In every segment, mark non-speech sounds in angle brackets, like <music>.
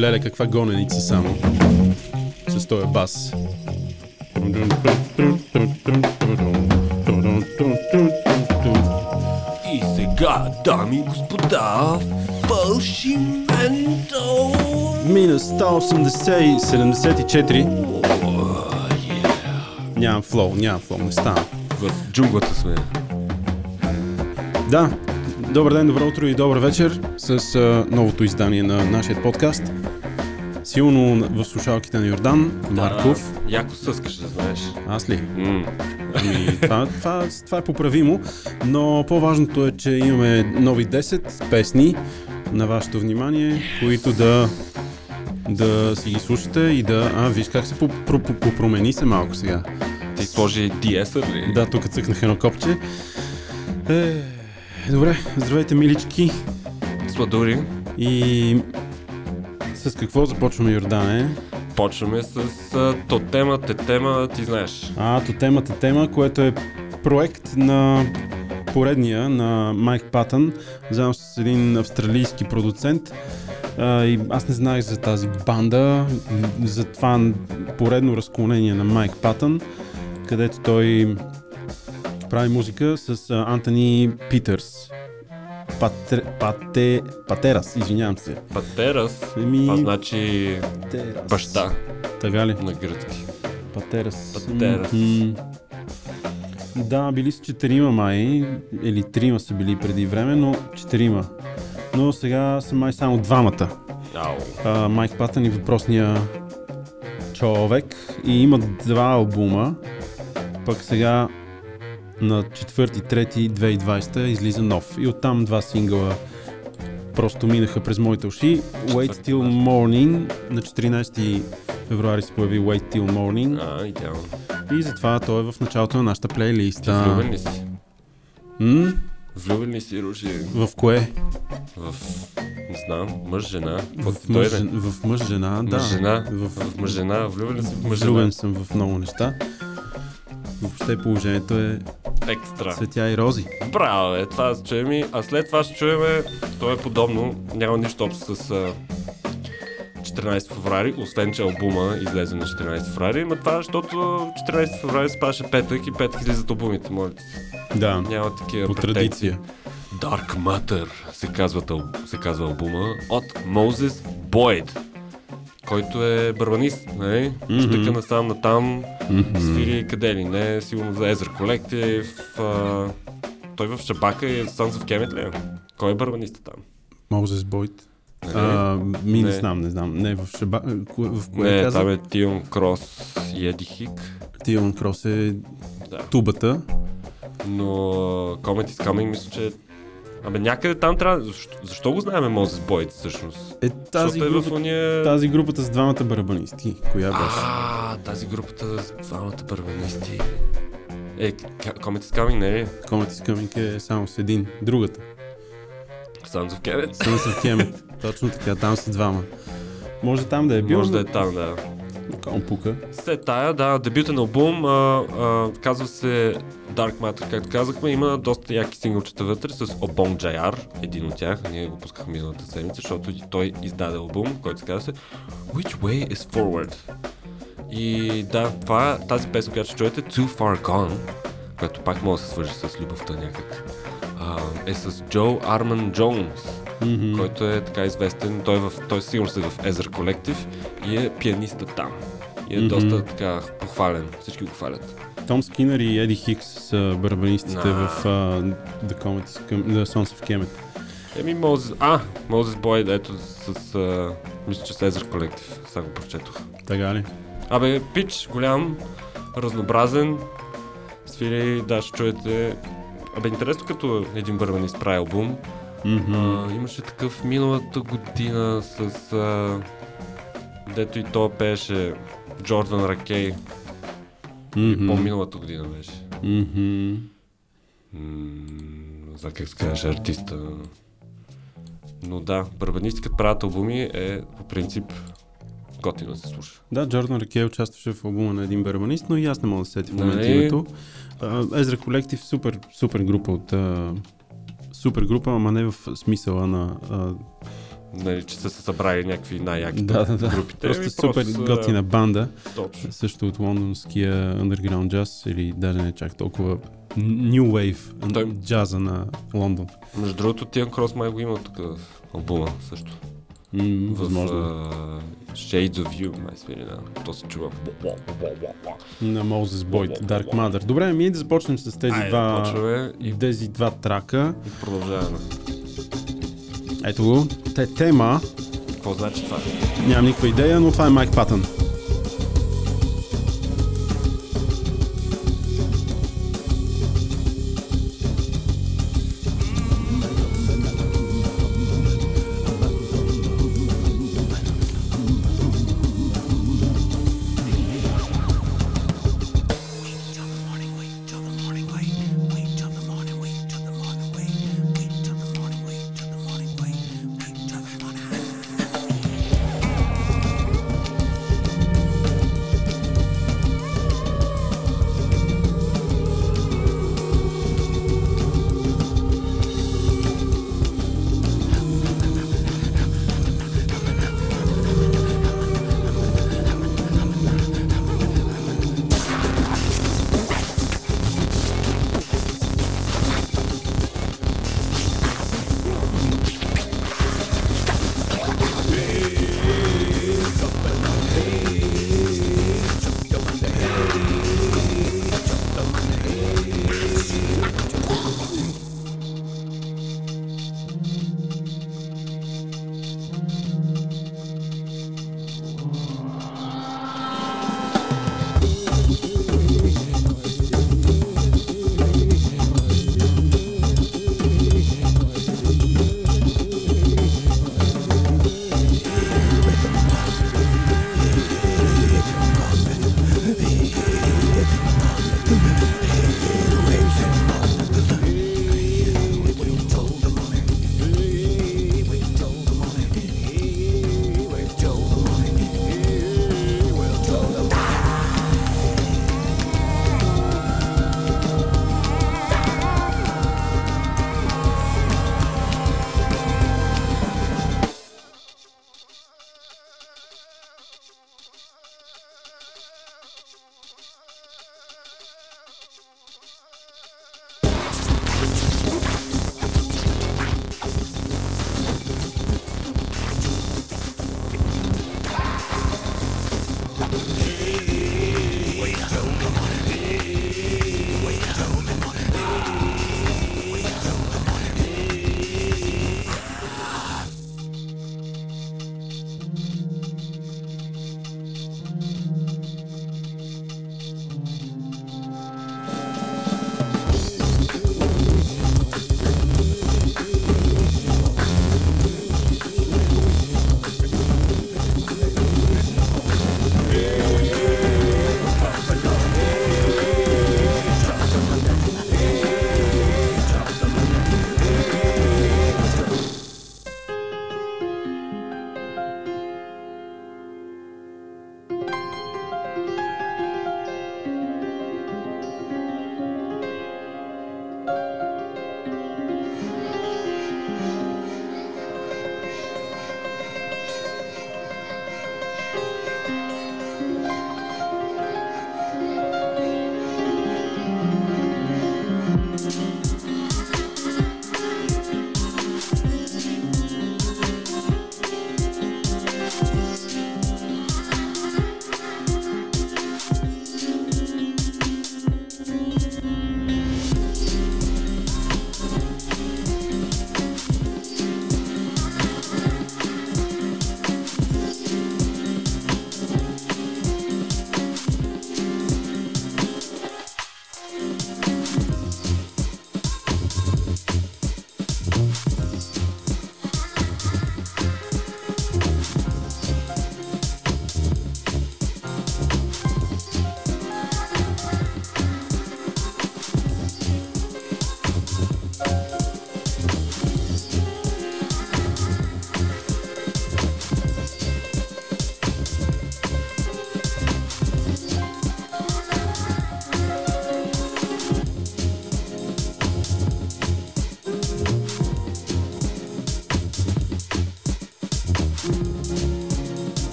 Леле, каква гоненица само. С този бас. И сега, дами и господа, фалшименто! Минус 180 и 74. Нямам флоу, нямам флоу, не стана. В джунглата сме. Да, добър ден, добро утро и добър вечер с а, новото издание на нашия подкаст. Силно в слушалките на Йордан Марков. Да, яко съскаш, да знаеш. Аз ли? Ами, това, това, това е поправимо, но по-важното е, че имаме нови 10 песни на вашето внимание, които да, да си ги слушате и да... А, виж как се попромени се малко сега. Ти сложи DS-а ли? Да, тук цъкнах едно копче. Е, добре, здравейте, милички. Сладури. И с какво започваме, Йордане? Почваме с а, тотема, тема, ти знаеш. А, то темата тема, което е проект на поредния на Майк Патън, заедно с един австралийски продуцент. А, и аз не знаех за тази банда, за това поредно разклонение на Майк Патън, където той прави музика с Антони Питърс. Патер, пате, патерас, извинявам се. Патерас. Еми, Това значи Патерас. баща Така ли? на гръцки. Патерас. Патерас. М, Да, били са четирима май, или трима са били преди време, но четирима. Но сега са май само двамата. Ау. А, Майк Патън и въпросния човек. И имат два албума. Пък сега на 4-3-2020 излиза нов. И оттам два сингъла просто минаха през моите уши. Wait Till Morning на 14 февруари се появи Wait Till Morning. А, идеално. И затова той е в началото на нашата плейлиста. Влюбен ли си? М? Влюбен ли си, Руши? В кое? В... Не знам, мъж, жена. В ти мъж, в мъж жена, да. Мъж, жена. В, В мъж, жена. Влюбен ли си в мъж, жена? Влюбен съм в много неща. Въобще положението е Екстра. цветя и рози. Браво, е, това ще чуем и, а след това ще чуем, то е подобно, няма нищо общо с а, 14 феврари, освен че албума излезе на 14 феврари, но това защото 14 феврари се паше петък и петък излизат албумите, моля. Да, Няма такива по претенции. традиция. Dark Matter се казва, се казва албума от Moses Boyd, който е барбанист, нали? Мгм. Штъка насам натам, Мгм. свири къде ли не, сигурно за Езер Collective, а, той в Шабака е Sons of Kemet ли? е? Кой е барбаниста там? Мозес Бойт. Нали? А, ми не Не. знам, не знам. Не, в Шаба... ко- В кое не, каза? там е Тион Крос и Еди Хик, Тилан Крос е да. тубата. Но Comet is Coming мисля, че Абе някъде там трябва... Защо, защо го знаем Мозес Бойд всъщност? Е тази, Защото е в група, уния... тази групата с двамата барабанисти. Коя беше? А, тази групата с двамата барбанисти. Е, Comet is Coming, не ли? Comet is Coming е само с един. Другата. Sons of Kemet. Sons of Kemet. <laughs> Точно така, там са двама. Може там да е бил, Може да е там, да. Ком пука. След тая, да, дебютен албум, а, а, казва се Dark Matter, както казахме, има доста яки синглчета вътре с Obong JR, един от тях, ние го пускахме миналата седмица, защото той издаде албум, който се казва Which Way is Forward. И да, това, тази песен, която ще чуете, Too Far Gone, която пак може да се свържи с любовта някак, а, е с Джо Арман Джонс, Мгм. който е така известен, той, е в, той сигурно е в Езер Collective и е пианиста там. И е Мгм. доста така похвален. Всички го хвалят. Том Скинър и Еди Хикс са барабанистите На. в uh, The, Comet is Com- The Sons of Kemet. Еми, Мозес... А, Мозес Бойд, ето с... А, мисля, че с Езер Collective. Сега го прочетох. Така ли? Абе, пич, голям, разнообразен. Свири, да, ще чуете... Абе, интересно като един бърбанист прави албум. Мгм. А, имаше такъв миналата година с... А, дето и то пееше Джордан Ракей. Мгм. По-миналата година беше. Мгм. М, За как се казваше артиста. Но да, барабанисти като правят албуми е по принцип готино да се слуша. Да, Джордан Ракей участваше в албума на един барабанист, но и аз не мога да се сетя в момента Нали? името. Езра Колектив, супер, супер група от... супер група, ама не в смисъла на а, нали, че са се събрали някакви най-яки Да, да, да. групите. Просто Ами, супер готина банда. Точно. Също от лондонския underground джаз или даже не чак толкова New Wave Той- джаза на Лондон. Между другото, Тиан Крос май го има тук албума също. В възможно. а, Shades of You, май свири, да. То се чува. На Moses Boyd, Dark Mother. Добре, ми да започнем с тези Айде, два, почваме и, тези два трака. и продължаваме. Ето го. Те, тема. Какво значи това? Нямам никаква идея, но това е Майк Патън.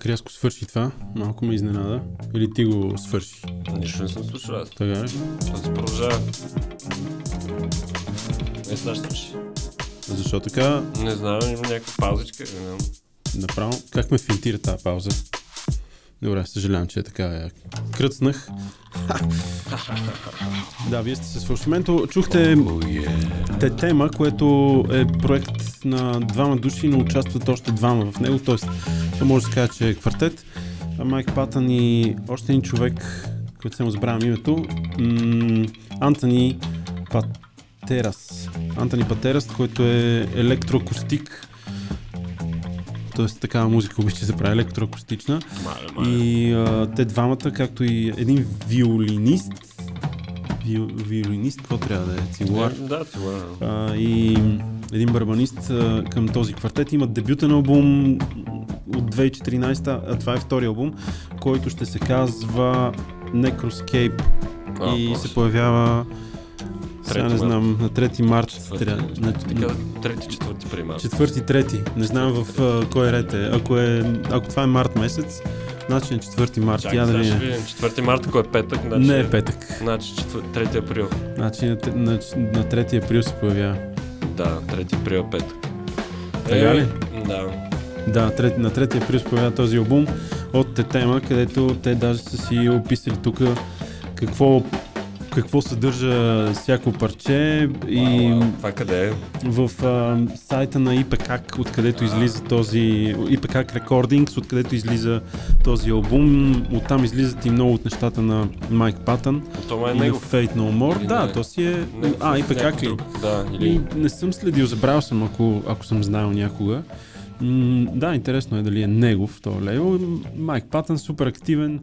Как рязко свърши това, малко ме изненада. Или ти го свърши? Нищо не съм слушал аз. Така ли? Аз продължава. Не сега ще слушай. Защо така Не знам, има някаква паузичка. Не знам. направо? Как ме финтира тази пауза? Добре, съжалявам, че е така. Я кръцнах. да, вие сте с фалшименто. Чухте те тема, което е проект на двама души, но участват още двама в него, т.е. може да се каже, че е квартет. Майк Патън и още един човек, който се му забравям името, м- Антони Патерас. Антони Патерас, който е електроакустик, т.е. такава музика обича се прави електроакустична. И а, те двамата, както и един виолинист, ви, виолинист, какво трябва да е? Цигулар. Да, това. А, и един барабанист а, към този квартет имат дебютен албум от 2014, а това е втори албум, който ще се казва Necroscape А, и Боже. се появява сега не знам, на 3 март. Четвърти, Тря- на- трети, четвърти пример. Четвърти, трети. Не знам в а, кой ред е. Ако, е. ако това е март месец, значи е четвърти март. Чакай, Я да ще видим. видим. Четвърти март, ако е петък, значи... Не е петък. Значи четвър... 3 април. Значи на, на, на 3 април се появява. Да, 3 април е петък. Така ли? Да. Да, трет, на 3 април се появява този албум от Тетема, където те даже са си описали тук какво, какво съдържа всяко парче и. Това къде е? в а, сайта на IPCAC, откъдето излиза този IPCAC Recordings, откъдето излиза този албум. Оттам излизат и много от нещата на Майк Патън Това е и на негов. Fate No More. Или Да, не? то си е... А, IPCAC някой ли? друг. Да, И или... не съм следил, забравил съм, ако, ако съм знаел някога. Да, интересно е дали е негов този лейбъл. Майк Патън, супер активен.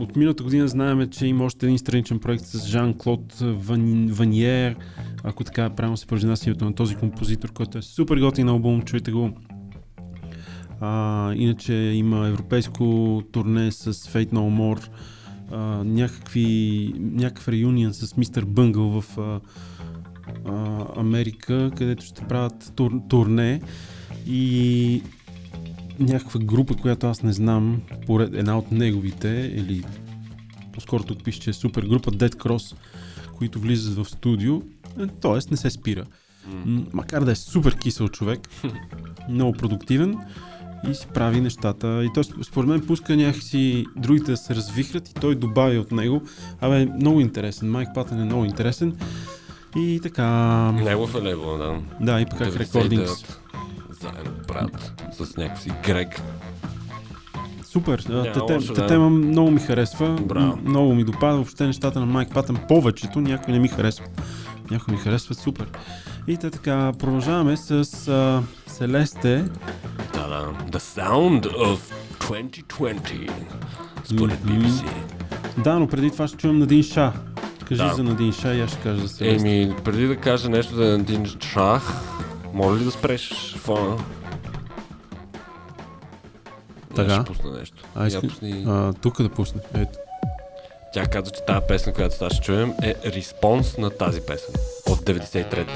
От миналата година знаем, че има още един страничен проект с Жан-Клод Ван, Ваниер, ако така правилно се произнася името на този композитор, който е супер готин албум, чуйте го. А, иначе има европейско турне с Fate No More, а, някакви, някакъв реюнион с Мистер Бънгъл в а, а, Америка, където ще правят тур, турне и някаква група, която аз не знам, поред една от неговите, или по-скоро тук пише, че е супер група Dead Cross, които влизат в студио, т.е. не се спира. Макар да е супер кисел човек, <laughs> много продуктивен и си прави нещата. И той сп- според мен пуска някакси другите да се развихрят и той добави от него. Абе, много интересен. Майк Патън е много интересен. И така... Негов е лейбъл, да. Да, и как 99. рекордингс. Заедно брат. С някакъв си Грег. Супер. Те, лошо, те, да. тема много ми харесва. Браво. Много ми допада. Въобще нещата на Майк Патън повечето. Някои не ми харесват. Някои ми харесват супер. И те така продължаваме с а, Селесте. Да, да. The Sound of 2020. Според. BBC. Да, но преди това ще чуем Надин Ша. Кажи Да. за Надин Ша и аз ще кажа за Селесте. Еми, преди да кажа нещо за един шах, моля ли да спреш фона? Така. Ще пусна нещо. А, иска- пусни... А, тук да пусне. Ето. Тя каза, че тази песен, която сега ще чуем, е респонс на тази песен. От 93-та.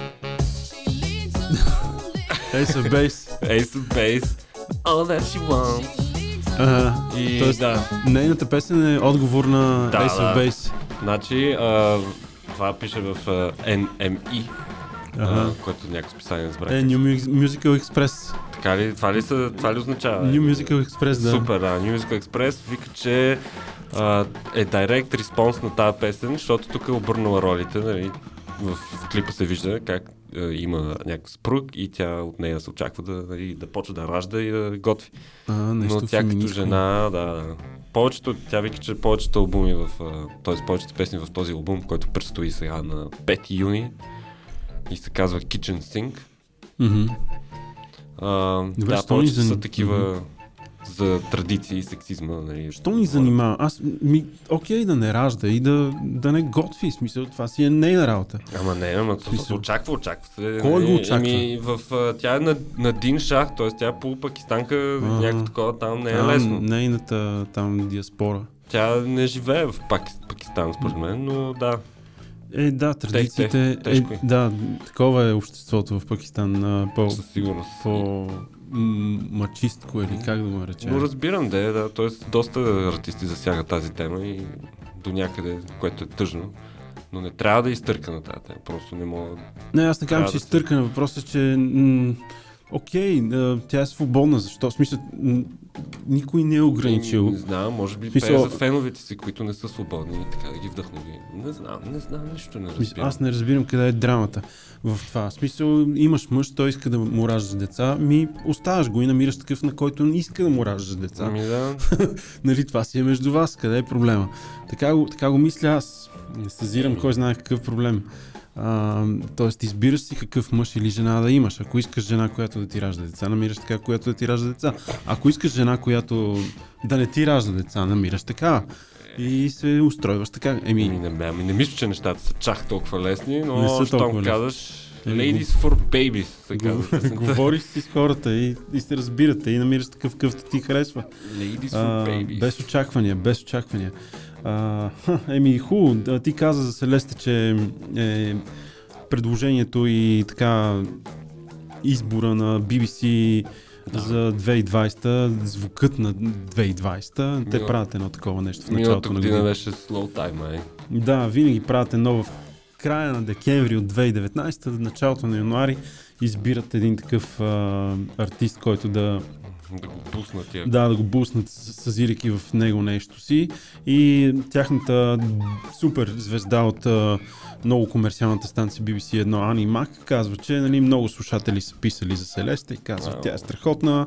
Ace of Base. Ace of Base. All that she wants. Ага. И Тоест, да, Нейната песен е отговор на Да, Ace of да. Base. значи а, това пише в а, NME, Ага. а, което някакво списание разбрах. Е, New Mu- Musical Express. Така ли? Това ли, са, това ли означава? New Musical Express, да. Супер, да. New Musical Express вика, че а, е директ респонс на тази песен, защото тук е обърнала ролите, нали? В, клипа се вижда как а, има някакъв съпруг и тя от нея се очаква да, нали, да почва да ражда и да готви. А, нещо Но тя като жена, да, да. Повечето, тя вика, че повечето албуми в, т.е. повечето песни в този албум, който предстои сега на 5 юни и се казва Kitchen Sink. Мгм. А, Добре, да, повечето за- са такива за традиции и сексизма. Нали, Що ни занимава? Аз, ми, окей да не ражда и да, да не готви, смисъл, това си е нейна работа. Ама не, ама това се очаква, очаква се. Кой нали, го очаква? Ами, в, тя е на, на Дин Шах, т.е. тя е полупакистанка, някакво такова там не е Там, лесно. Нейната там диаспора. Тя не живее в Паки- Пакистан, според мен, но да. Е, да, традициите. тежко е. Е, да, такова е обществото в Пакистан. По, Със сигурност. по мачистко или как да го наречем. Но разбирам да е, да. Тоест, доста артисти засягат тази тема и до някъде, което е тъжно. Но не трябва да изтърка на тази тема. Просто не мога. Не, аз не казвам, че да изтърка на въпроса, че м- окей, а, тя е свободна. Защо? В смисъл, никой не е ограничил. Не знам, може би Смисъл- пее за феновете си, които не са свободни и така да ги вдъхнови. Не знам, не знам, нищо не разбирам. Аз не разбирам къде е драмата в това. В смисъл, имаш мъж, той иска да му раждаш деца, ми оставаш го и намираш такъв, на който не иска да му раждаш деца. Ами да, <laughs> Нали, това си е между вас, къде е проблема? Така го, така го мисля аз. Не съзирам кой знае какъв проблем. А, тоест, избираш си какъв мъж или жена да имаш. Ако искаш жена, която да ти ражда деца, намираш така, която да ти ражда деца. Ако искаш жена, която да не ти ражда деца, намираш така. И се устройваш така. Еми, Еми, не, ами не мисля, че нещата са чак толкова лесни, Не но са щом толкова лесни. казваш Ladies for Babies, се казва. <laughs> Говориш си с хората и, и се разбирате и намираш такъв, какъвто ти харесва. Ladies for А, Babies. без очаквания, без очаквания. А, <laughs> еми, хубаво. Ти каза за Селесте, че е, предложението и така избора на BBC Да. за 2020, звукът на 2020, те Мила- правят едно такова нещо в началото на година беше Slow Time, май. Да, винаги правят едно в края на декември от 2019, в началото на януари избират един такъв а, артист, който да Да го пусна тия. да, да го буснат, съзирайки в него нещо си. И тяхната супер звезда от а, много комерциалната станция BBC1, Ани Мак, казва, че нали, много слушатели са писали за Селеста и казва, Вау. тя е страхотна,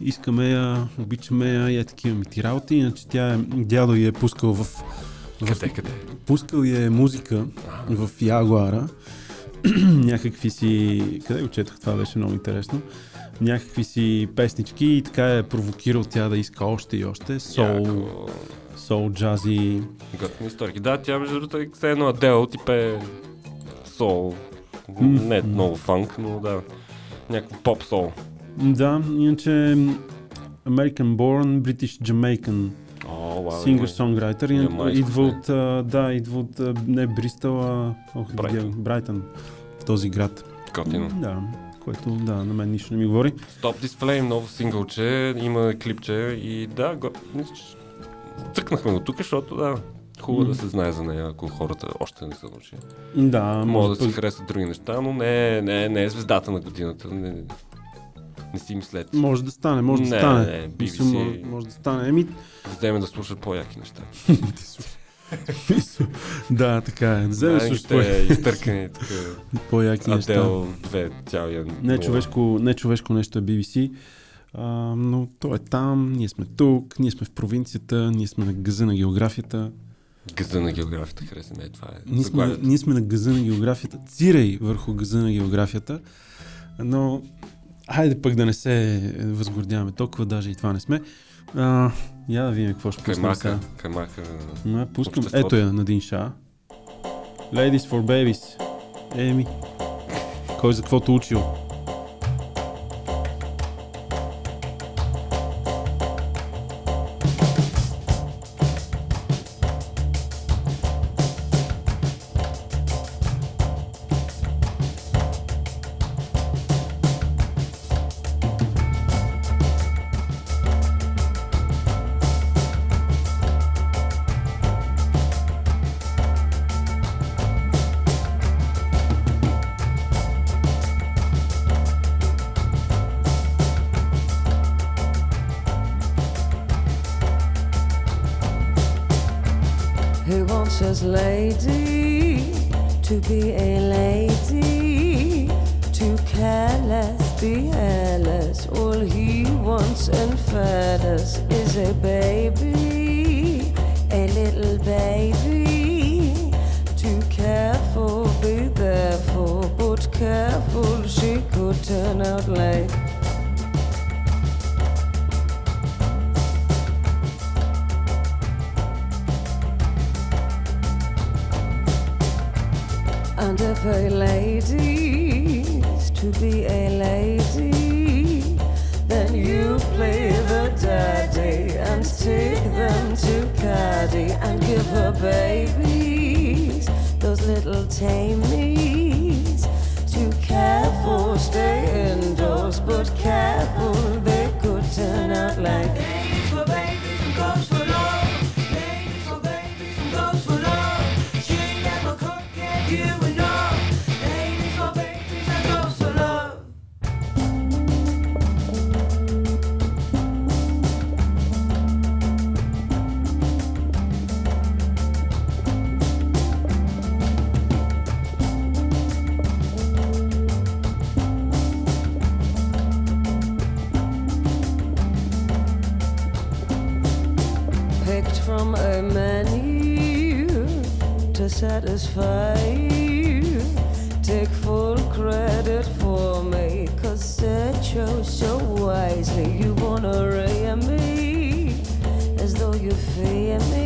искаме я, обичаме я и е такива ми ти работи. Иначе тя е, дядо я е пускал в, в Къде, къде? пускал я е музика в Ягуара. <clears throat> някакви си... Къде го четох? Това беше много интересно. Някакви си песнички и така е провокирал тя да иска още и още. Сол, Яко. сол, джази. Готини историки. Да, тя между другото е все едно Адел, ти пее сол. Не много фанк, но да. Някакво поп сол. Да, иначе American Born, British Jamaican. Иначе Ямайско, Идва от, да, идва от не Бристъл, а Брайтън. Брайтън. В този град. Готино. Да, което да, на мен нищо не ми говори. Stop This Flame, ново синглче, има клипче и да, го... цъкнахме до тук, защото да, хубаво М. да се знае за нея, ако хората още не са научили. Да, Може да пък- харесват други неща, но не, не, не е звездата на годината. Не, не си мислете. Може да стане, може да Не, стане. не, BBC. може, може да стане. Еми, Вземе да слушат по-яки неща. <laughs> <laughs> да, така е. Да вземеш също Най-те изтъркани така. по-яки неща. Адел 2 цялия. Не човешко, не човешко нещо е BBC, а, но то е там, ние сме тук, ние сме в провинцията, ние сме на гъза на географията. Гъза на географията хареса ме, това е. Ние сме, ние сме на гъза на географията, цирай върху гъза на географията, но хайде пък да не се възгордяваме толкова, даже и това не сме. А, я да видим какво ще пуснем сега. каймака. Не, пускам. Ето я на Дин Ша. Ladies for Babies. Еми. Кой за каквото учил? His lady to be a lady? To careless, be hairless. All he wants and feathers is a baby, free and me.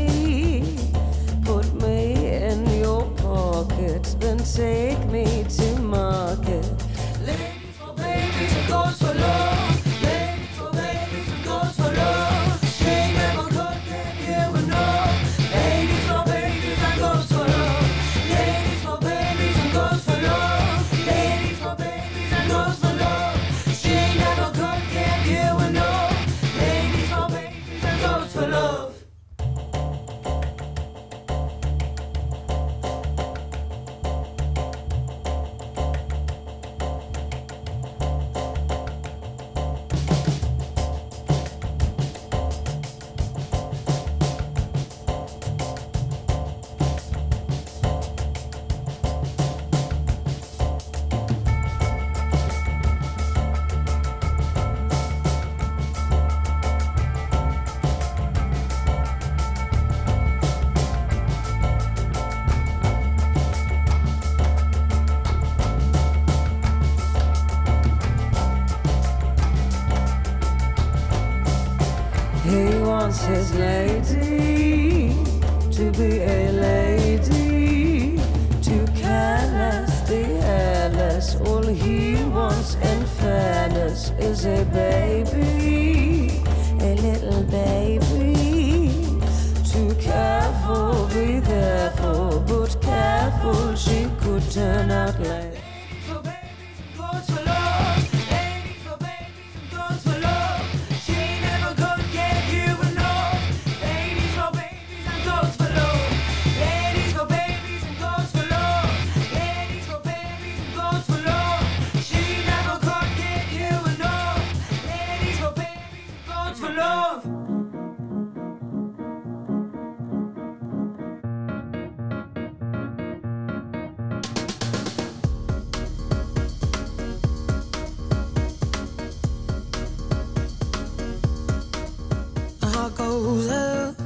heart goes up,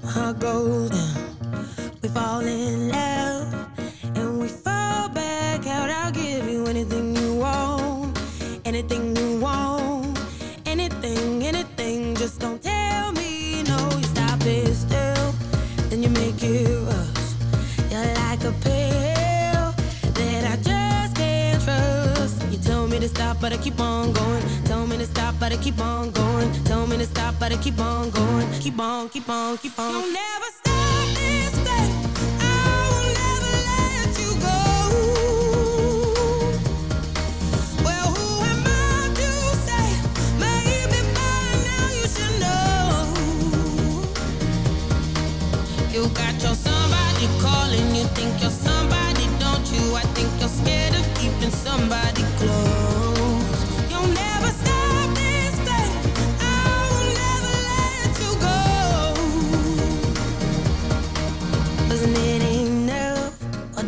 my heart goes down. We fall in love and we fall back out. I'll give you anything you want, anything you want, anything, anything. Just don't tell me no. You stop it still, then you make it rush. You're like a pill that I just can't trust. You tell me to stop, but I keep on going. Tell me to stop, but I keep on going better keep on going, keep on, keep on, keep on.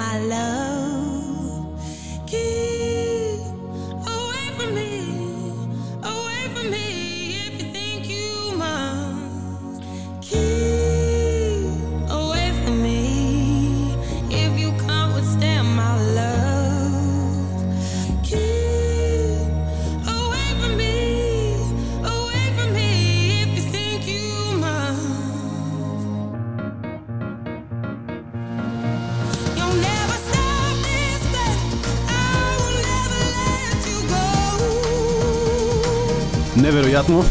my love. Neverojatno.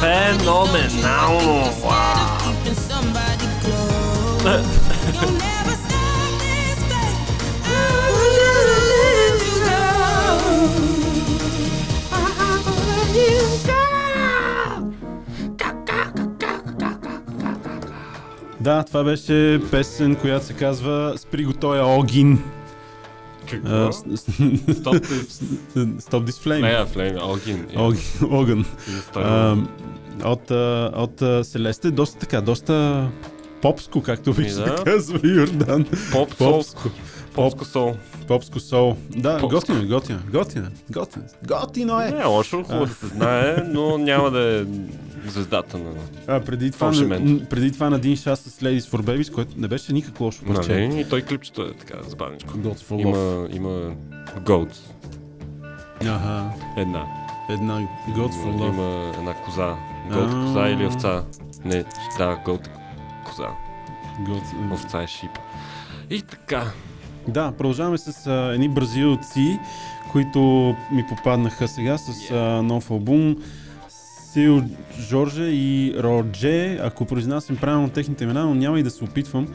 Fenomenal! Uau! Да, това беше песен, която се казва Спри го тоя огин. Какво? This. <laughs> Stop this flame. Не, флейм, огин. Огън. От, а, от Селесте, доста така, доста попско, както обича да да. казва Йордан. Поп, Попско. попско сол. Попско сол. Да, Попско. готино, готино, готино, готино. Готино е. Не лошо, хубаво да се знае, но няма да е звездата на... А, преди, това, на, преди това на Дин Шас с Ladies for Babies, което не беше никак лошо парче. Нали? И той клипчето е така забавничко. Gods for Love. Има, има Goats. Ага, Една. една Gods for Love. Има една коза. Goat А. коза или овца? Не, да, Goat коза. Gods- Овца е шип. И така. Да, продължаваме с а, едни бразилци, които ми попаднаха сега с а, нов албум. Сил Жорже и Родже, ако произнасям правилно техните имена, но няма и да се опитвам.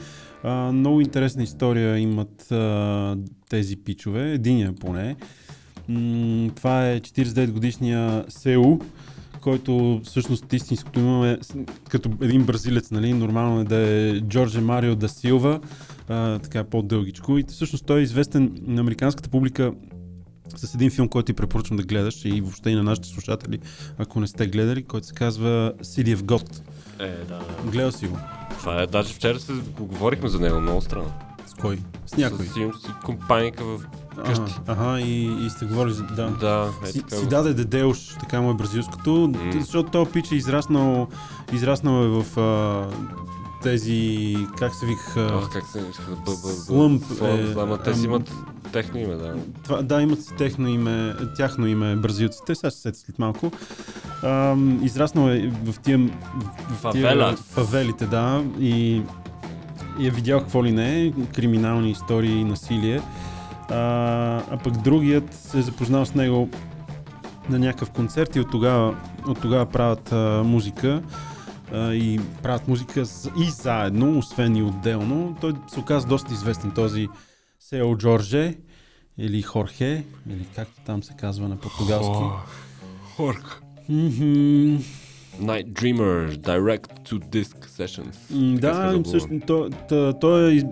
А, много интересна история имат а, тези пичове, единия поне. М- това е 49 годишния Сеу, който всъщност истинското имаме с- като един бразилец, нали? Нормално е да е Джордже Марио да Силва, а, така по-дългичко. И всъщност той е известен на американската публика с един филм, който ти препоръчвам да гледаш и въобще и на нашите слушатели, ако не сте гледали, който се казва City of God. Е, да. Гледал си го? Това е, даже вчера се говорихме за него, много странно. С кой? С някой? С, си компаника в къщи. Ага, ага и, и сте говорили за... Да. Да, е Си, си даде Дедеуш, така му е бразилското, М. защото този пич е израснал, израснал е в а, тези, как се Ох, как се бъ, Слъмп е, ама те си имат техно име, да. Това, да, имат си техно име, тяхно име бразилците, сега ще се след малко. Ам, израснал е в тия, в, тия фавелите, да, и, и е видял какво ли не криминални истории и насилие. А, а пък другият се е запознал с него на някакъв концерт и от тогава, от тогава правят а, музика и правят музика и заедно, освен и отделно. Той се оказа доста известен този Сео Джорже или Хорхе, или както там се казва на португалски. Хорк. Мгм. Night Dreamers, Direct to Disc Sessions. Да, също, албума. той, той, той е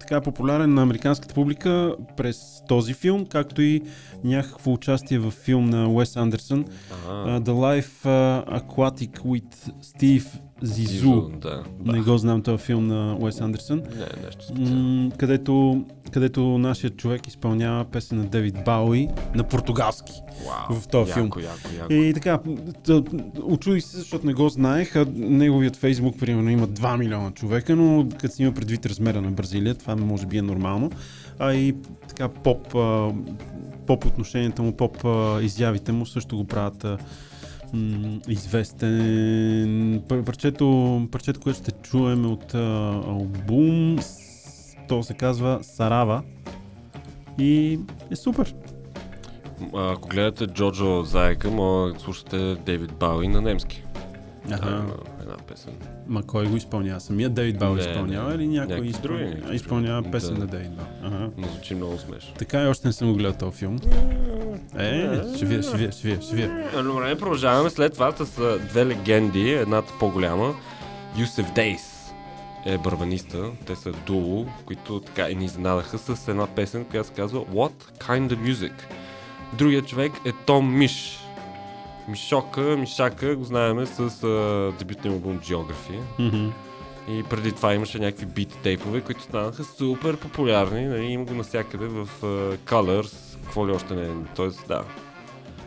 така популярен на американската публика през този филм, както и някакво участие в филм на Уес Андерсън Ага. uh, The Life Aquatic with Steve. Зизу, Да. Не го знам този филм на Уес Андерсън. Не, нещо специално. Където, където нашият човек изпълнява песен на Девид Бауи на португалски. Вау. в този яко, филм. Яко, яко, И така, очудих се, защото не го знаех, а неговият фейсбук, примерно, има 2 милиона човека, но като си има предвид размера на Бразилия, това може би е нормално. А и така поп, поп отношенията му, поп изявите му също го правят м, известен. Пар- Парчето, парчето, което ще чуем е от а, албум, то се казва Сарава и е супер. Ако гледате Джоджо Заека, може да слушате Дейвид Бауи на немски. Ага. Ага. Една песен. Ма кой го изпълнява? Самия Дейвид Бауи изпълнява не. или някой изпълнява, други, изпълнява песен Да. на Дейвид Бауи? Ага. Но звучи много смешно. Така и още не съм го гледал този филм. Е, ще вия, ще вия, ще вия, ще вия. А, Добре, продължаваме след това с две легенди. Едната по-голяма. Юсеф Дейс е барбаниста. Те са дуо, които така и ни изненадаха с една песен, която се казва What Kind of Music. Другият човек е Том Миш. Мишока, Мишака го знаеме с а, дебютния албум Geography. И преди това имаше някакви бит тейпове, които станаха супер популярни. Нали? Има го навсякъде в uh, Colors, какво ли още не е. Тоест, да.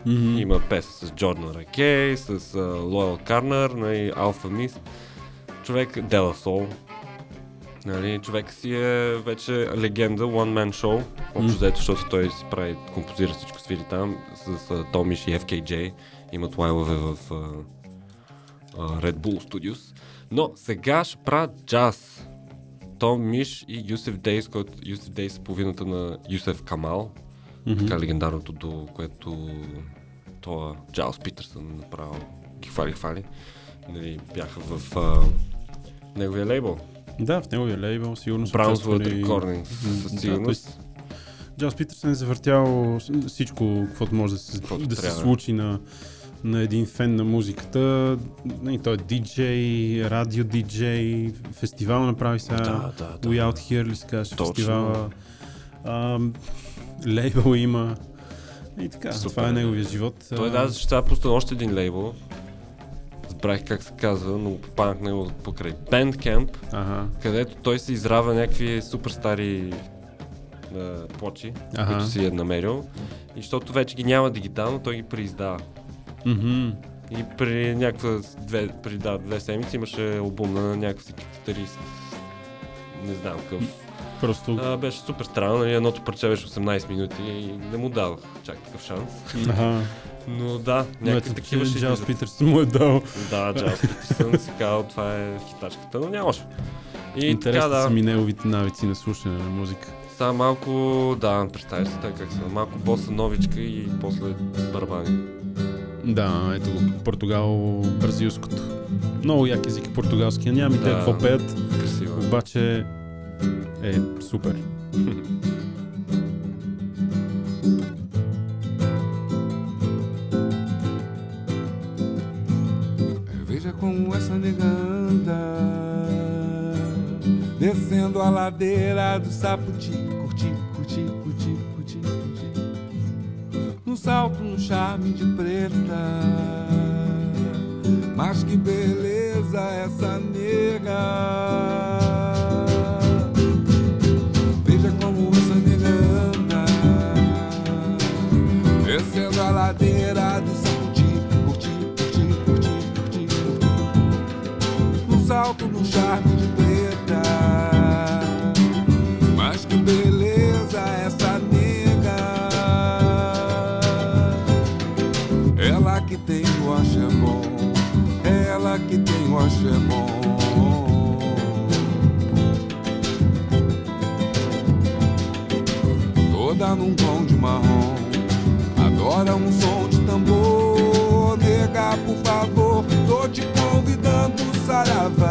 Мгм. Има песен с Джордан Ракей, с Лойл Карнер, нали, Алфа Мист. Човек Дела Сол. Нали, човек си е вече легенда, one man show. Общо взето, защото той си прави, композира всичко, свири там с uh, Томиш и FKJ. Имат лайвове в uh, uh, Red Bull Studios. Но сега ще правят джаз. Том Миш и Юсеф Дейс, който Юсеф Дейс е половината на Юсеф Камал. Мгм. Така легендарното, до което това Джайлс Питърсън направил ги хвали. Нали, бяха в а, неговия лейбъл. Да, в неговия лейбъл сигурно са Recordings, М, със сигурност. Джаз Питърсън е завъртял всичко, каквото може да се, Каквото да се случи на, на един фен на музиката. И той е диджей, радио диджей, фестивал направи сега. Да, да, да. We Out Here ли се казваше фестивала. Ам, лейбъл има. И така, Супер. това е неговия живот. Той да, ще трябва пусна още един лейбъл. Забравих как се казва, но попаднах на него покрай Bandcamp, Ага, където той се израва някакви супер стари а, плочи, Аха. които си е намерил. И защото вече ги няма дигитално, той ги преиздава. мгм, И при някаква две, при да, две седмици имаше албум на някакъв си китарист. Не знам какъв. Просто, А, беше супер странно, нали? едното парче беше 18 минути и не му дадох чак такъв шанс. ага. Но да, Но някакви ето, такива ще Джаз. Питърсън му е дал. Да, Джаз Питърсън си казал, това е хитачката, но нямаше. И така Интересни да, са ми неговите навици на слушане на музика. сега малко, да, представя си така как са, малко боса новичка и после барабани. Да, ето го, португал-бразилското. Много як език е португалския. Нямам идея Да. какво пеят, Красиво. обаче É super. <laughs> Veja como essa nega anda Descendo a ladeira do Saputi Curti, curti, curti, curti, curti. No salto, no charme de preta. Mas que beleza essa nega. No no charme de preta Mas que beleza essa nega. Ela que tem o axé bom Ela que tem o axé bom. Toda num tom de marrom Adora um som de tambor. Nega, por favor Tô te convidando, saravá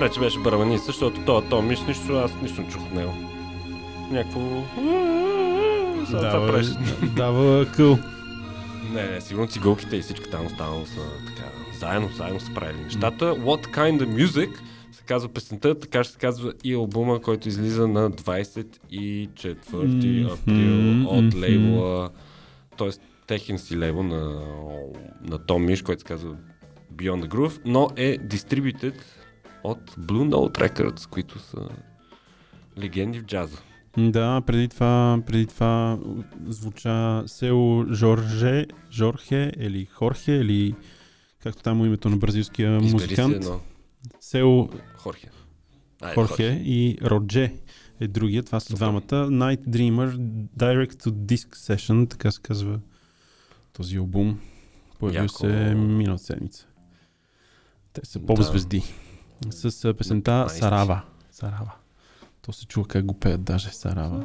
Добре, че беше барабанист, защото това Томиш нищо, аз нищо не чух от него. Някакво... Дава, дава къл. Не, не, сигурно цигълките и всичко там останало са така. Заедно, заедно са правили нещата. What kind of music се казва песента, така ще се казва и албума, който излиза на 24 април от лейбла, т.е. техен си лейбъл на, на Том Миш, който се казва Beyond the Groove, но е distributed от Blue Note Records, които са легенди в джаза. Да, преди това, преди това звуча село Жорже, Жорхе или Хорхе или както там името на бразилския Избери музикант. едно. Село Хорхе. Айде, Хорхе и Родже е другия. Това са двамата. Night Dreamer Direct to Disc Session, така се казва този албум. Появил Яко. се миналата седмица. Те са поп-звезди. С песента 15. Сарава. Сарава. То се чува как го пеят даже Сарава.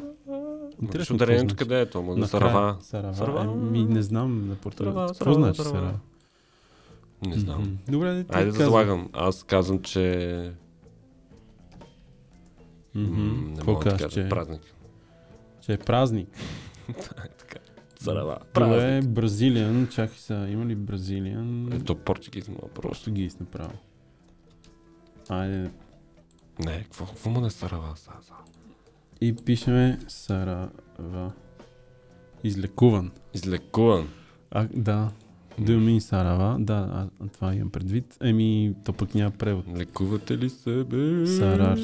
Интересно ударението значи. къде е то? На Сарава. Сарава. Сарава. Еми, не знам на португалски. Какво значи Сарава. Сарава? Не знам. Мгм. Добре, ти Айде да залагам. Аз казвам, че... М, Не Какво мога да кажа. че, Празник. че е празник? <laughs> Е, така. Сарава. Добре, Празник. бразилиан. Чакай сега, има ли бразилиан? Ето португиз просто. Ги направо. Айде. Не, какво, какво му не Сарава? Са, са. И пишеме Сарава. Излекуван. Излекуван. А, да. Думи Сарава. Да, а, това имам предвид. Еми, то пък няма превод. Лекувате ли себе? Сарар.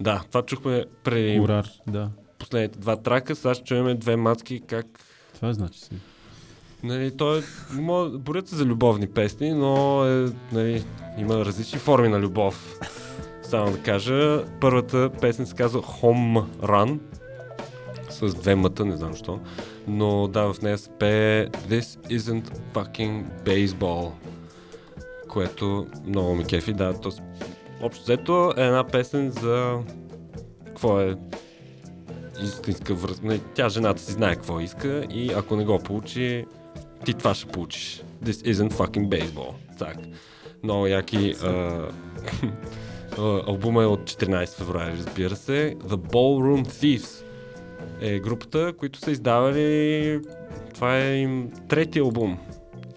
Да, това чухме при Урар, да. последните два трака. Сега ще чуем две мацки как Това значи си. Нали, той борят се за любовни песни, но е, нали, има различни форми на любов. Само да кажа, първата песен се казва Home Run с две мъта, не знам защо. Но да, в нея се пее This isn't fucking baseball, което много ми кефи. Да, то, общо взето е една песен за какво е истинска връзка. Не, Тя жената си знае какво иска и ако не го получи, ти това ще получиш. This isn't fucking baseball. Так. Много яки. А, <laughs> е от 14 февруари, разбира се. The Ballroom Thieves е групата, които са издавали... Това е им трети албум.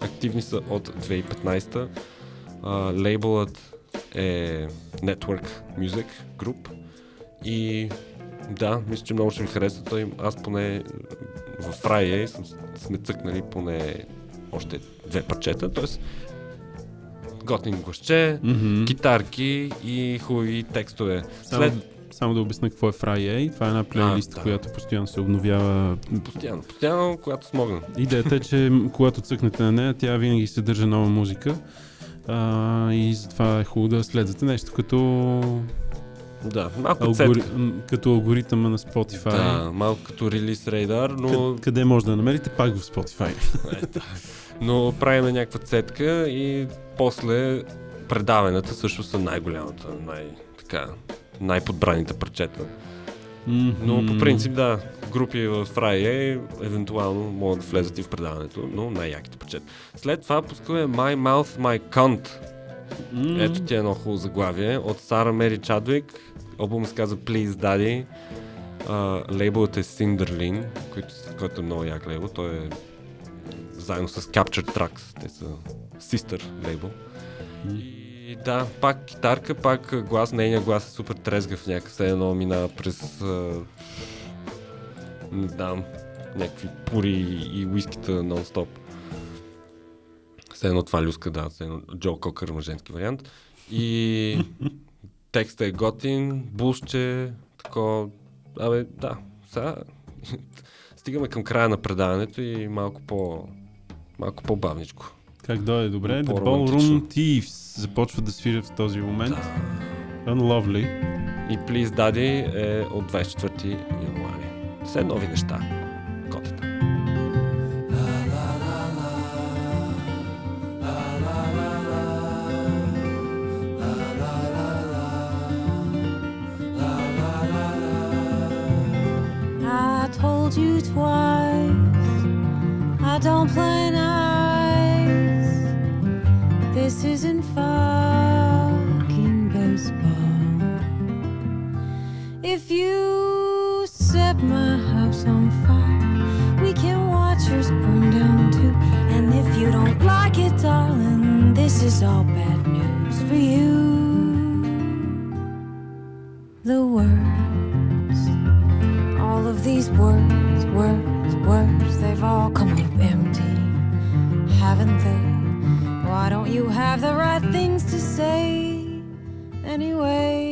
Активни са от 2015. А, лейбълът е Network Music Group. И да, мисля, че много ще ви хареса. Той, аз поне в съм, сме цъкнали поне още две парчета, т.е. готин гласче, Мгм. китарки и хубави текстове. Само, След... само да обясня какво е Friday. Това е една плейлиста, да. която постоянно се обновява. Постоянно, постоянно, когато смогна. Идеята е, че когато цъкнете на нея, тя винаги съдържа нова музика. А, и затова е хубаво да следвате нещо като, Да, малко алгори... като алгоритъма на Spotify. Да, малко като релиз рейдар, но, Къ- къде може да намерите? Пак в Spotify. <laughs> е, да. но правиме някаква цетка и после предаванията също са най-голямата, най- така, най-подбраните парчета. Но по принцип да, групи в Friday евентуално могат да влезат и в предаването, но най-яките парчета. След това пускаме My Mouth, My Cunt. М, Ето ти е едно хубаво заглавие от Сара Мери Чадвик. Албумът се казва Please Daddy. Uh, лейбълът е Cinderlin, който, който е много як лейбъл. Той е заедно с Captured Tracks. Те са sister лейбъл. И да, пак китарка, пак глас. Нейният глас е супер трезгав някак. Все едно минава през... А, не знам, някакви пури и уискита нон-стоп. Все едно това люска, да, все едно Джо Кокър женски вариант. И <laughs> текстът е готин, бусче, тако... Абе, да, сега <laughs> стигаме към края на предаването и малко по... малко по-бавничко. Как дойде добре? The. Ballroom Thieves започва да свиря в този момент. Да. Unlovely. И Please Daddy е от 24 януари. Все нови неща. don't play nice. This isn't fucking baseball. If you set my house on fire, we can watch yours burn down too. And if you don't like it, darling, this is all bad news for you. haven't they? Why don't you have the right things to say anyway?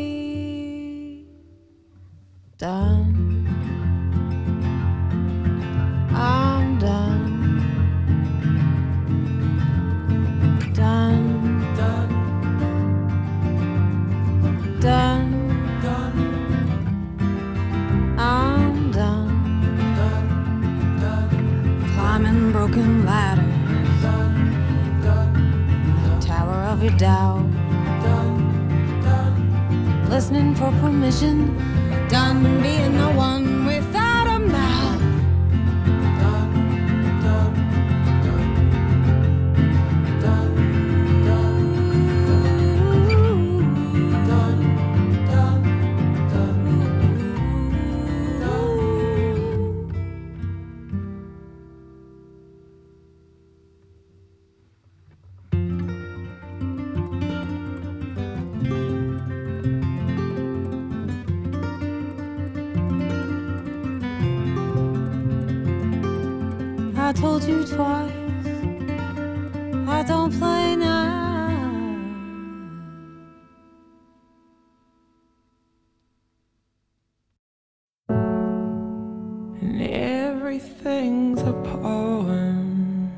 everything's a poem,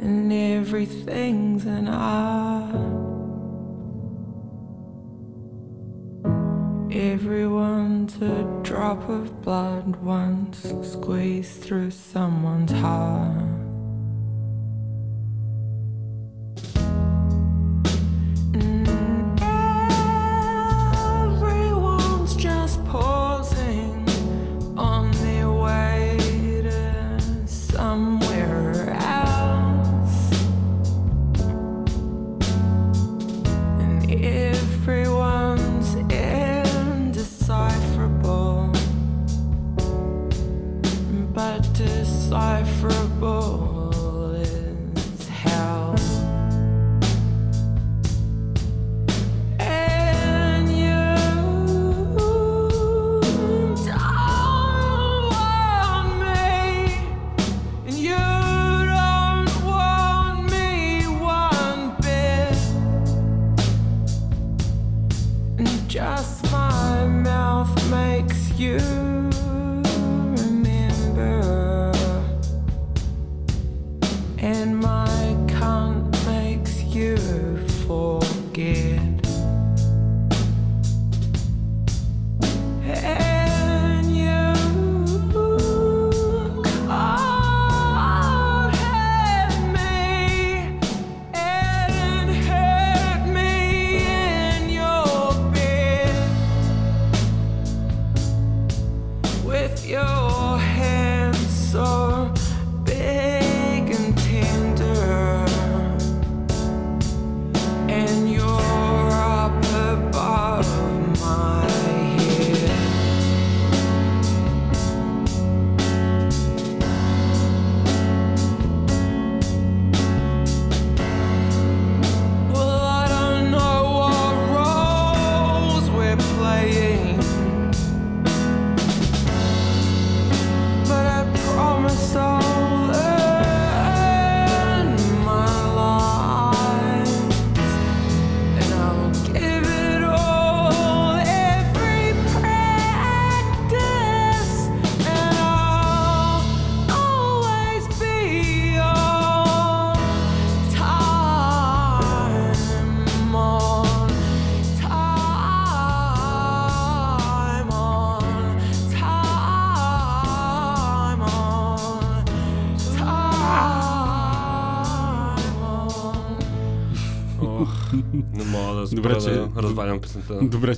and everything's an art. Everyone's a drop of blood once squeezed through someone's heart.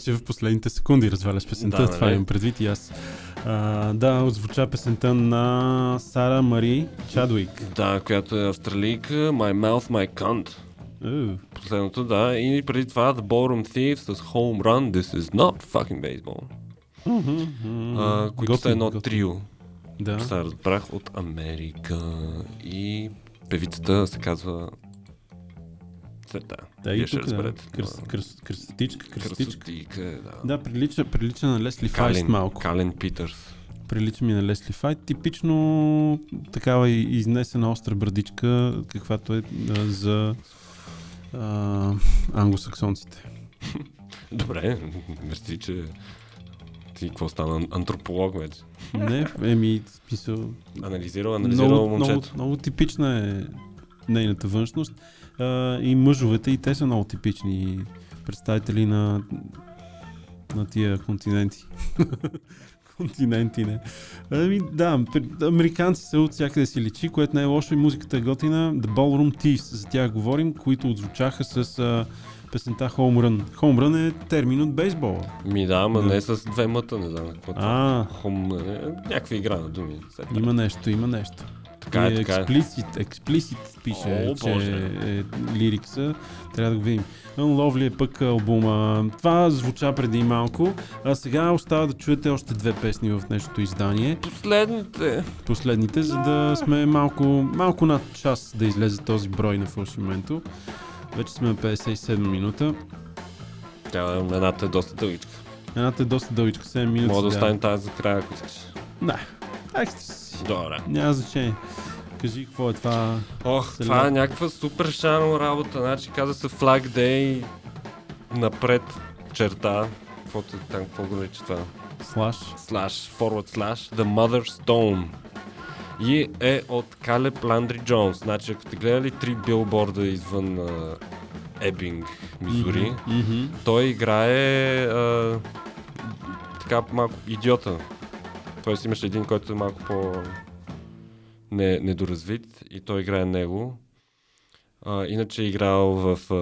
че в последните секунди разваляш песента. Да, това нали? имам предвид и аз. А, да, отзвуча песента на Сара Мари Чадуик. Да, която е австралийка. My Mouth, My Cunt. Е. Последното, да. И преди това The Ballroom Thief с Home Run. This is not fucking baseball. Mm-hmm, mm-hmm. Които са едно готин. трио. Да. Се разбрах от Америка. И певицата се казва да, Вие и ще тук, да. разберете. Кръс, кръс, кръстичка, кръстичка. Да. Да, прилича, прилича на Лесли Файст Кален, малко. Кален Питърс. Прилича ми на Лесли Файт. Типично такава изнесена остра брадичка, каквато е а, за а, англосаксонците. <laughs> Добре, мерси, че ти какво стана антрополог вече. Не, еми, смисъл, Анализирал, анализирал много, много, момчето. много типична е нейната външност. А, и мъжовете, и те са много типични представители на, на тия континенти. <laughs> континенти, не. Ами, да, американци са от всякъде си личи, което не е лошо и музиката е готина. The Ballroom Thieves, за тях говорим, които отзвучаха с а, песента Home Run. Home Run е термин от бейсбола. Ми да, ама Да. не с две мъта, не знам какво. А, Хом, е, някаква игра на думи. има нещо, има нещо. Така е, така е. Explicit, explicit пише, О, че Боже. е лирикса. Трябва да го видим. Unlovely е пък албума. Това звуча преди малко. А сега остава да чуете още две песни в днешното издание. Последните. Последните, за да сме малко, малко над час да излезе този брой на фалшименто. Вече сме на 57 минута. Тя, едната е доста дългичка. Едната е доста дългичка, 7 минути. Мога да оставим тази за края, ако искаш. Да, екстра си. Добре. Няма значение. Кажи какво е това. Ох, това е някаква супер шано работа. Значи каза се Flag Day напред черта. Каквото е там, какво го нарича това? Слаш. Slash, forward slash, The Mother Stone. И е от Калеб Ландри Джонс. Значи, ако сте гледали три билборда извън uh, Ебинг, Мизури, Мгм. той играе а, така малко идиота. Тоест имаше един, който е малко по не, недоразвит и той играе него. А, иначе е играл в а,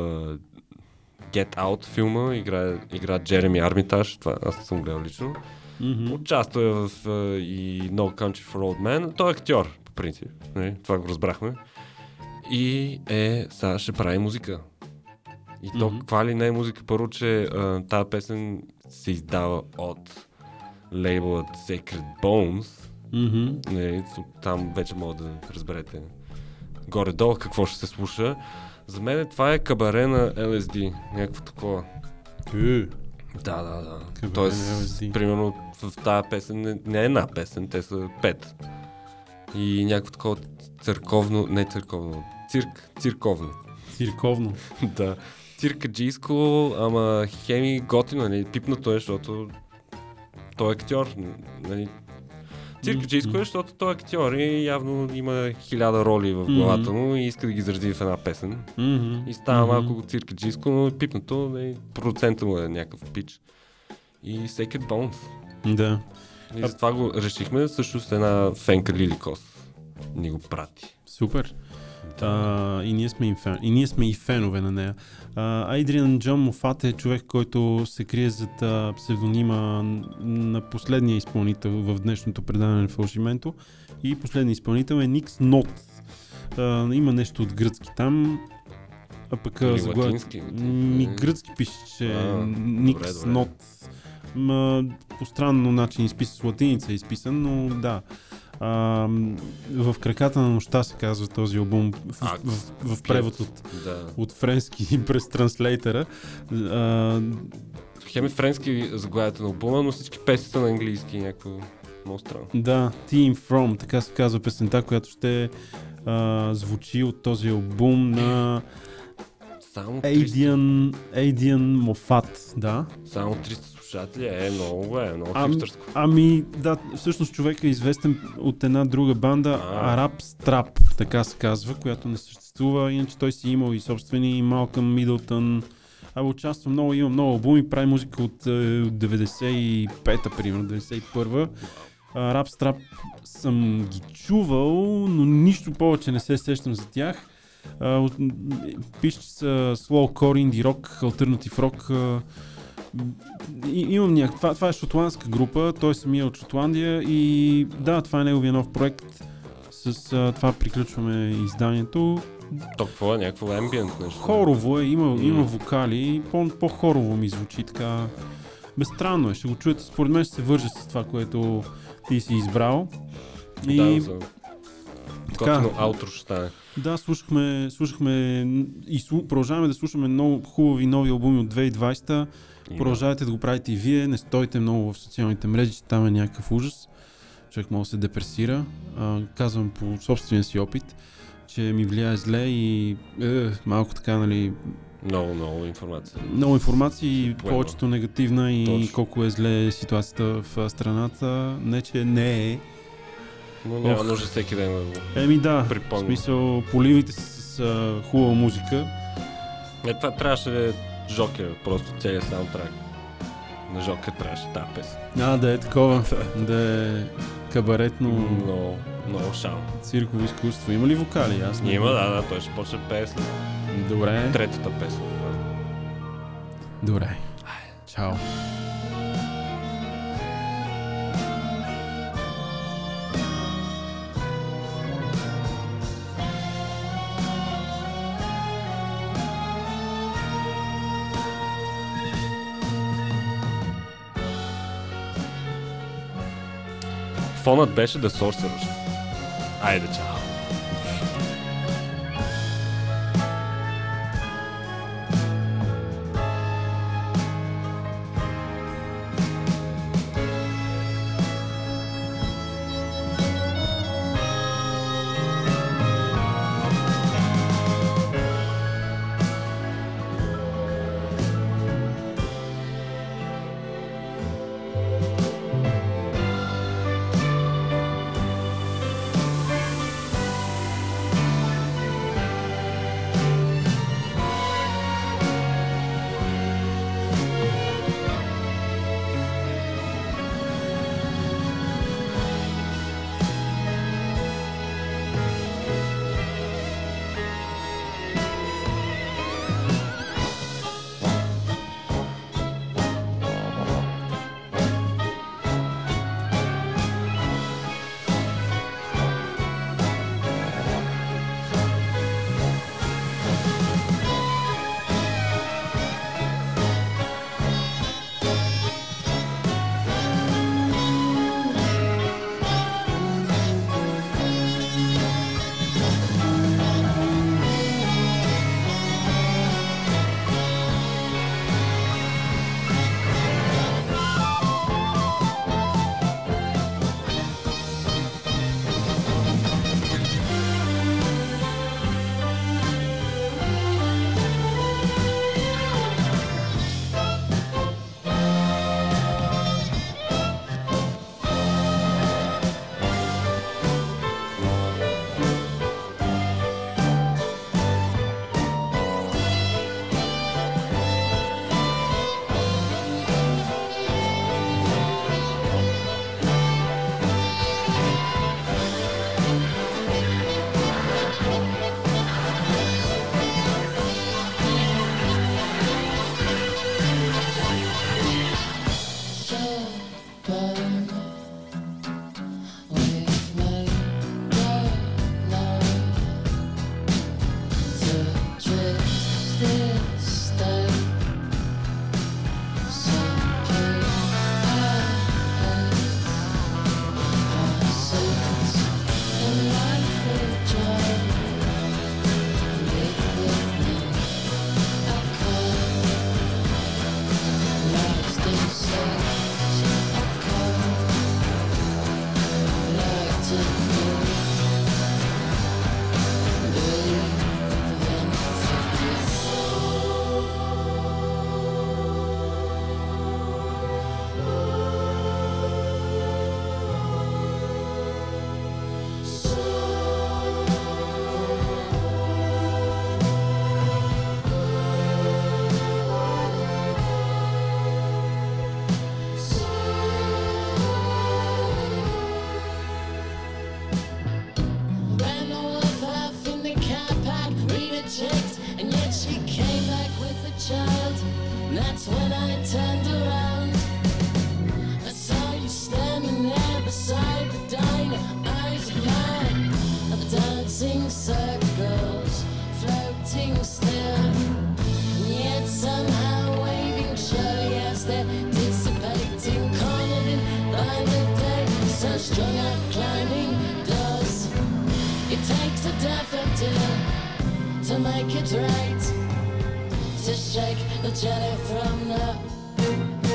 Get Out филма, играе, игра Джереми Армитаж, това аз не съм гледал лично. Мгм. Участва е в а, и No Country for Old Men. Той е актьор, по принцип. Нали? Това го разбрахме. И е, сега ще прави музика. И то Мгм. каква ли не е музика? Първо, че а, тази песен се издава от лейбълът Sacred Bones. Мгм. Нали, там вече мога да разберете горе-долу какво ще се слуша. За мен това е кабаре на LSD. Някакво такова. Е, Да, да, да. Кабаре Тоест, примерно в тази песен не, не е една песен, те са пет. И някакво такова църковно, не църковно, цирк, цирковно. Цирковно. <laughs> да. Циркаджийско, ама хеми готино, нали, пипнато е, защото той е актьор. Нали. Циркаджийско е, защото той е актьор и явно има хиляда роли в главата му и иска да ги заради в една песен. И става малко циркаджийско, но е пипнато, нали, продуцента му е някакъв пич. И Sacred Bones. Да. И затова го решихме, също с една фенка Лили Кос ни го прати. Супер. А, и, ние сме и, фен, и ние сме и фенове на нея. Айдриан Джон Мофат е човек, който се крие зад а, псевдонима на последния изпълнител в днешното предаване на Фалшименто. И последният изпълнител е Никс Нот. А, има нещо от гръцки там. А пък Или заглав... латински? Ми гръцки пише, че А, Никс. Нот. По странно начин изписан, с латиница е изписан, но да. А, в краката на нощта се казва този албум в, А, в, в, в превод от, Да. от френски през транслейтера. А, Хем е френски заглавието на албума, но всички песни са на английски, някакво много странно. да, Team From, така се казва песента, която ще а, звучи от този албум на Само 300, Aidian, Aidian Moffat, да. само 300 слушатели е много, е много хипстърско. Ами, да, всъщност човек е известен от една друга банда, А. Arab Strap, така се казва, която не съществува. Иначе той си имал и собствени, Малкъм Мидълтън. А участва много, има много албуми, прави музика от е, 95-та, примерно, 91-та. Arab Strap съм ги чувал, но нищо повече не се сещам за тях. А, от- Пише, че са слоу кор, инди рок, альтернатив рок. а, и, имам някаква. Това, това е шотландска група, той самия от Шотландия и да, това е неговия нов проект. С а, това приключваме изданието. То какво е? Някакво ambient нещо? Хорово е, има, има М. вокали, по, по-хорово ми звучи така. Безстранно е, ще го чуете. Според мен ще се върже с това, което ти си избрал. И Да, за... Така. Аутро ще стане. да, слушахме, слушахме и слу, продължаваме да слушаме много хубави нови албуми от 2020. Продължавайте да го правите и вие, не стойте много в социалните мрежи, че там е някакъв ужас. Човек може да се депресира. А, казвам по собствения си опит, че ми влияе зле и е, малко така, нали, Много, много информация. много информация и Поема. повечето негативна и Точно. колко е зле ситуацията в страната. Не, че не е. Но няма Ох. нужда всеки ден да го Еми да, в припомня. смисъл, поливайте се с а, хубава музика. Е, това трябваше да е Жокер, просто целият саундтрак. На Жокер трябваше тази песен. А, да е такова, да е кабаретно Много, много шал. цирково изкуство. Има ли вокали? Аз не Има, да, да, той ще почне пее след Добре. третата песен. Добре. Чао. Фонът беше The Sorcerers. Айде, чао. Shake the jelly from the